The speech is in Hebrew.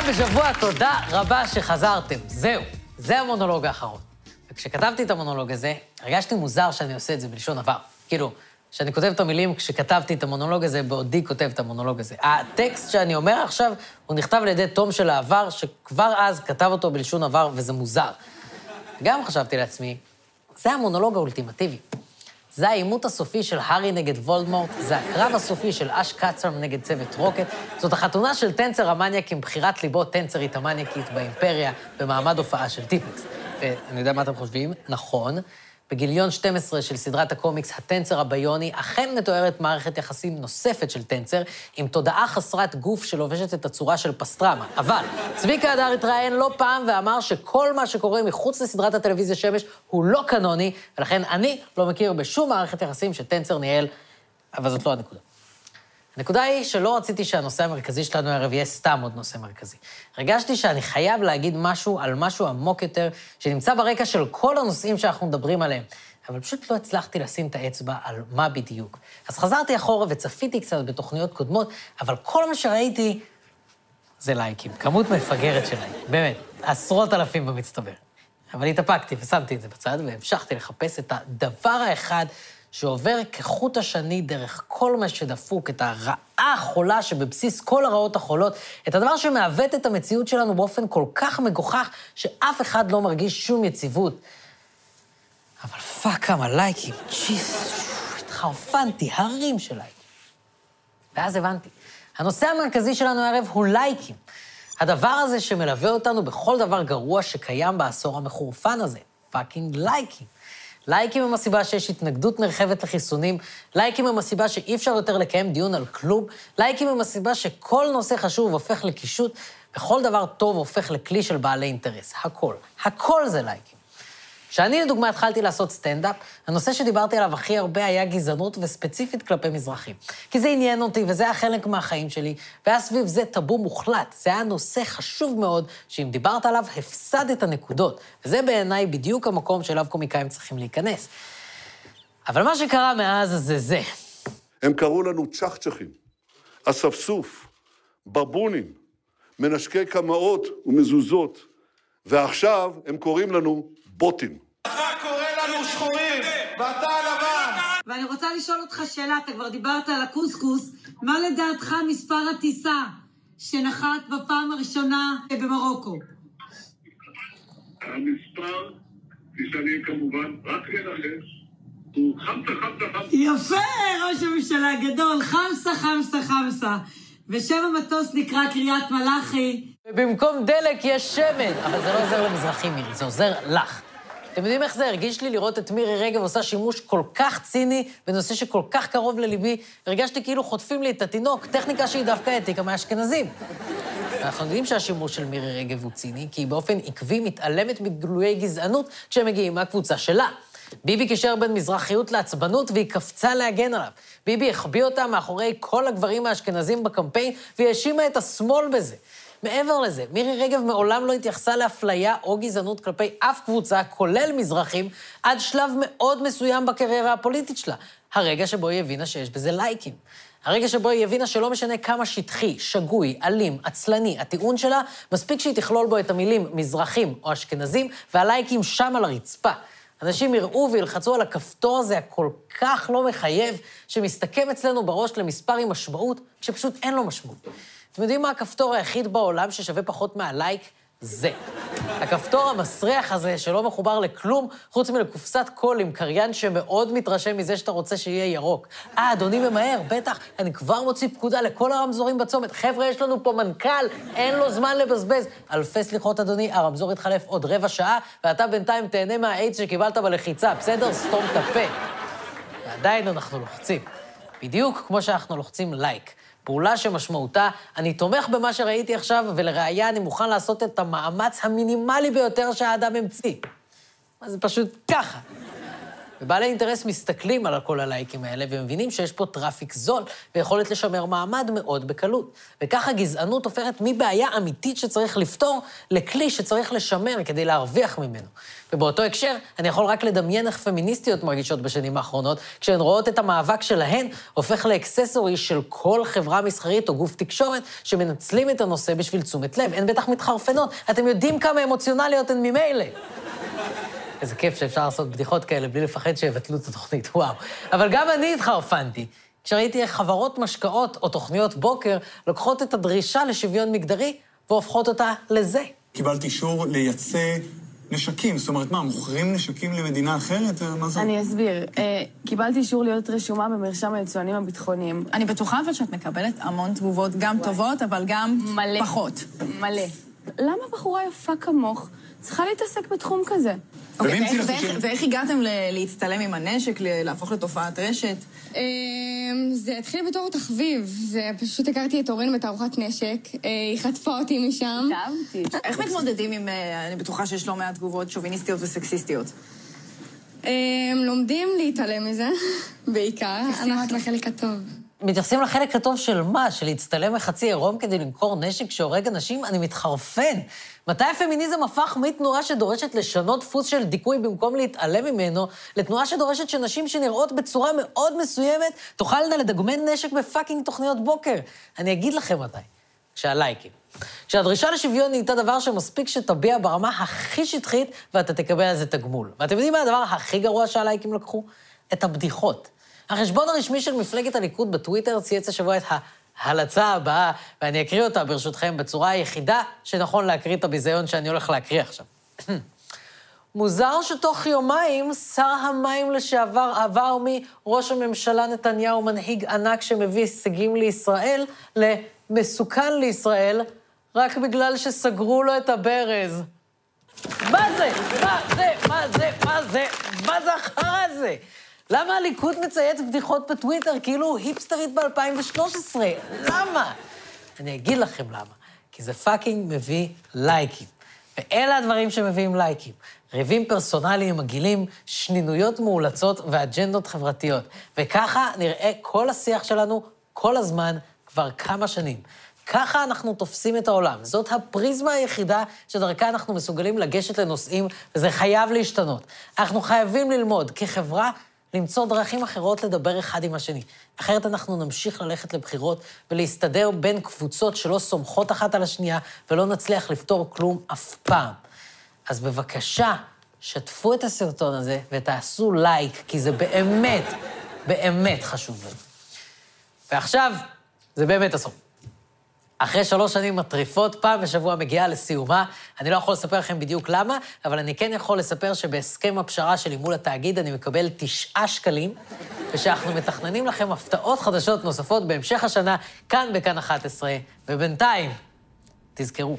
פעם בשבוע, תודה רבה שחזרתם. זהו, זה המונולוג האחרון. וכשכתבתי את המונולוג הזה, הרגשתי מוזר שאני עושה את זה בלשון עבר. כאילו, שאני כותב את המילים כשכתבתי את המונולוג הזה, בעודי כותב את המונולוג הזה. הטקסט שאני אומר עכשיו, הוא נכתב על ידי תום של העבר, שכבר אז כתב אותו בלשון עבר, וזה מוזר. גם חשבתי לעצמי, זה המונולוג האולטימטיבי. זה העימות הסופי של הארי נגד וולדמורט, זה הקרב הסופי של אש קצרם נגד צוות רוקט, זאת החתונה של טנצר המניאק עם בחירת ליבו טנצרית המניאקית באימפריה, במעמד הופעה של טיפקס. ואני יודע מה אתם חושבים? נכון. בגיליון 12 של סדרת הקומיקס, הטנצר הביוני, אכן מתוארת מערכת יחסים נוספת של טנצר, עם תודעה חסרת גוף שלובשת את הצורה של פסטרמה. אבל צביקה הדר התראיין לא פעם ואמר שכל מה שקורה מחוץ לסדרת הטלוויזיה שמש הוא לא קנוני, ולכן אני לא מכיר בשום מערכת יחסים שטנצר ניהל, אבל זאת לא הנקודה. הנקודה היא שלא רציתי שהנושא המרכזי שלנו הערב יהיה סתם עוד נושא מרכזי. הרגשתי שאני חייב להגיד משהו על משהו עמוק יותר, שנמצא ברקע של כל הנושאים שאנחנו מדברים עליהם, אבל פשוט לא הצלחתי לשים את האצבע על מה בדיוק. אז חזרתי אחורה וצפיתי קצת בתוכניות קודמות, אבל כל מה שראיתי זה לייקים, כמות מפגרת של לייקים, באמת, עשרות אלפים במצטבר. אבל התאפקתי ושמתי את זה בצד, והמשכתי לחפש את הדבר האחד שעובר כחוט השני דרך כל מה שדפוק, את הרעה החולה שבבסיס כל הרעות החולות, את הדבר שמעוות את המציאות שלנו באופן כל כך מגוחך, שאף אחד לא מרגיש שום יציבות. אבל fuck כמה לייקים, jeez, התחרפנתי, הרים של לייקים. ואז הבנתי, הנושא המרכזי שלנו הערב הוא לייקים. הדבר הזה שמלווה אותנו בכל דבר גרוע שקיים בעשור המחורפן הזה, fucking לייקים. לייקים הם הסיבה שיש התנגדות נרחבת לחיסונים, לייקים הם הסיבה שאי אפשר יותר לקיים דיון על כלום, לייקים הם הסיבה שכל נושא חשוב הופך לקישוט, וכל דבר טוב הופך לכלי של בעלי אינטרס. הכל. הכל זה לייקים. כשאני, לדוגמה, התחלתי לעשות סטנדאפ, הנושא שדיברתי עליו הכי הרבה היה גזענות וספציפית כלפי מזרחים. כי זה עניין אותי וזה היה חלק מהחיים שלי, והיה סביב זה טאבו מוחלט. זה היה נושא חשוב מאוד, שאם דיברת עליו, הפסדת נקודות. וזה בעיניי בדיוק המקום שאליו קומיקאים צריכים להיכנס. אבל מה שקרה מאז זה זה. הם קראו לנו צ'חצ'חים, אספסוף, בבונים, מנשקי קמעות ומזוזות, ועכשיו הם קוראים לנו בוטים. אתה קורא לנו שחורים, ואתה לבן. ואני רוצה לשאול אותך שאלה, אתה כבר דיברת על הקוסקוס, מה לדעתך מספר הטיסה שנחת בפעם הראשונה במרוקו? המספר, תשאלי כמובן, רק לנחש, הוא חמסה חמסה חמסה. יפה, ראש הממשלה הגדול, חמסה חמסה חמסה. ושם המטוס נקרא קריית מלאכי. ובמקום דלק יש שמן. אבל זה לא עוזר למזרחים, מירי, זה עוזר לך. אתם יודעים איך זה הרגיש לי לראות את מירי רגב עושה שימוש כל כך ציני בנושא שכל כך קרוב לליבי? הרגשתי כאילו חוטפים לי את התינוק, טכניקה שהיא דווקא העתיקה מהאשכנזים. אנחנו יודעים שהשימוש של מירי רגב הוא ציני, כי היא באופן עקבי מתעלמת מגלויי גזענות כשהם מגיעים מהקבוצה שלה. ביבי קישר בין מזרחיות לעצבנות והיא קפצה להגן עליו. ביבי החביא אותה מאחורי כל הגברים האשכנזים בקמפיין והיא האשימה את השמאל בזה. מעבר לזה, מירי רגב מעולם לא התייחסה לאפליה או גזענות כלפי אף קבוצה, כולל מזרחים, עד שלב מאוד מסוים בקריירה הפוליטית שלה. הרגע שבו היא הבינה שיש בזה לייקים. הרגע שבו היא הבינה שלא משנה כמה שטחי, שגוי, אלים, עצלני, הטיעון שלה, מספיק שהיא תכלול בו את המילים מזרחים או אשכנזים, והלייקים שם על הרצפה. אנשים יראו וילחצו על הכפתור הזה הכל כך לא מחייב, שמסתכם אצלנו בראש למספר עם משמעות, כשפשוט אין לו משמעות. אתם יודעים מה הכפתור היחיד בעולם ששווה פחות מהלייק? זה. הכפתור המסריח הזה, שלא מחובר לכלום, חוץ מלקופסת קול עם קריין שמאוד מתרשם מזה שאתה רוצה שיהיה ירוק. אה, אדוני ממהר, בטח, אני כבר מוציא פקודה לכל הרמזורים בצומת. חבר'ה, יש לנו פה מנכ"ל, אין לו זמן לבזבז. אלפי סליחות, אדוני, הרמזור יתחלף עוד רבע שעה, ואתה בינתיים תהנה מהאיידס שקיבלת בלחיצה, בסדר? סתום את הפה. ועדיין אנחנו לוחצים. בדיוק כמו שאנחנו לוחצים לייק. פעולה שמשמעותה, אני תומך במה שראיתי עכשיו, ולראיה אני מוכן לעשות את המאמץ המינימלי ביותר שהאדם המציא. מה זה פשוט ככה. ובעלי אינטרס מסתכלים על כל הלייקים האלה ומבינים שיש פה traffic זול ויכולת לשמר מעמד מאוד בקלות. וככה גזענות הופכת מבעיה אמיתית שצריך לפתור לכלי שצריך לשמר כדי להרוויח ממנו. ובאותו הקשר, אני יכול רק לדמיין איך פמיניסטיות מרגישות בשנים האחרונות, כשהן רואות את המאבק שלהן הופך ל accessory של כל חברה מסחרית או גוף תקשורת שמנצלים את הנושא בשביל תשומת לב. הן בטח מתחרפנות, אתם יודעים כמה אמוציונליות הן ממילא. איזה כיף שאפשר לעשות בדיחות כאלה בלי לפחד שיבטלו את התוכנית, וואו. אבל גם אני התחרפנתי. כשראיתי איך חברות משקאות או תוכניות בוקר לוקחות את הדרישה לשוויון מגדרי והופכות אותה לזה. קיבלת אישור לייצא נשקים, זאת אומרת, מה, מוכרים נשקים למדינה אחרת? מה זה? אני אסביר. אה, קיבלתי אישור להיות רשומה במרשם היצואנים הביטחוניים. אני בטוחה אבל שאת מקבלת המון תגובות, גם טובות, אבל גם מלא. פחות. מלא. למה בחורה יפה כמוך צריכה להתעסק בתחום כזה? אוקיי, ואיך- ש- ואיך הגעתם ל- להצטלם עם הנשק, ל- להפוך לתופעת רשת? אמ, זה התחיל בתור תחביב, זה פשוט הכרתי את אורן בתערוכת נשק, אה, היא חטפה אותי משם. אהבתי. איך מתמודדים עם, אה, אני בטוחה שיש לא מעט תגובות שוביניסטיות וסקסיסטיות. אמ, לומדים להתעלם מזה, בעיקר, אנחנו לחלק הטוב. מתייחסים לחלק הטוב של מה? של להצטלם מחצי עירום כדי למכור נשק שהורג אנשים? אני מתחרפן. מתי הפמיניזם הפך מתנועה שדורשת לשנות דפוס של דיכוי במקום להתעלם ממנו, לתנועה שדורשת שנשים שנראות בצורה מאוד מסוימת תוכלנה לדגמן נשק בפאקינג תוכניות בוקר? אני אגיד לכם מתי. כשהלייקים. כשהדרישה לשוויון נהייתה דבר שמספיק שתביע ברמה הכי שטחית, ואתה תקבל על זה תגמול. ואתם יודעים מה הדבר הכי גרוע שהלייקים לקחו? את הבדיחות. החשבון הרשמי של מפלגת הליכוד בטוויטר צייץ השבוע את ההלצה הבאה, ואני אקריא אותה ברשותכם בצורה היחידה שנכון להקריא את הביזיון שאני הולך להקריא עכשיו. מוזר שתוך יומיים שר המים לשעבר עבר מראש הממשלה נתניהו, מנהיג ענק שמביא הישגים לישראל, למסוכן לישראל, רק בגלל שסגרו לו את הברז. מה זה? מה זה? מה זה? מה זה? מה זה החרא הזה? למה הליכוד מצייץ בדיחות בטוויטר כאילו הוא היפסטרית ב-2013? למה? אני אגיד לכם למה. כי זה fucking מביא לייקים. ואלה הדברים שמביאים לייקים. ריבים פרסונליים מגעילים, שנינויות מאולצות ואג'נדות חברתיות. וככה נראה כל השיח שלנו כל הזמן, כבר כמה שנים. ככה אנחנו תופסים את העולם. זאת הפריזמה היחידה שדרכה אנחנו מסוגלים לגשת לנושאים, וזה חייב להשתנות. אנחנו חייבים ללמוד, כחברה, למצוא דרכים אחרות לדבר אחד עם השני. אחרת אנחנו נמשיך ללכת לבחירות ולהסתדר בין קבוצות שלא סומכות אחת על השנייה, ולא נצליח לפתור כלום אף פעם. אז בבקשה, שתפו את הסרטון הזה ותעשו לייק, כי זה באמת, באמת חשוב לנו. ועכשיו, זה באמת הסוף. אחרי שלוש שנים מטריפות, פעם בשבוע מגיעה לסיומה. אני לא יכול לספר לכם בדיוק למה, אבל אני כן יכול לספר שבהסכם הפשרה שלי מול התאגיד אני מקבל תשעה שקלים, ושאנחנו מתכננים לכם הפתעות חדשות נוספות בהמשך השנה, כאן בכאן 11, ובינתיים, תזכרו,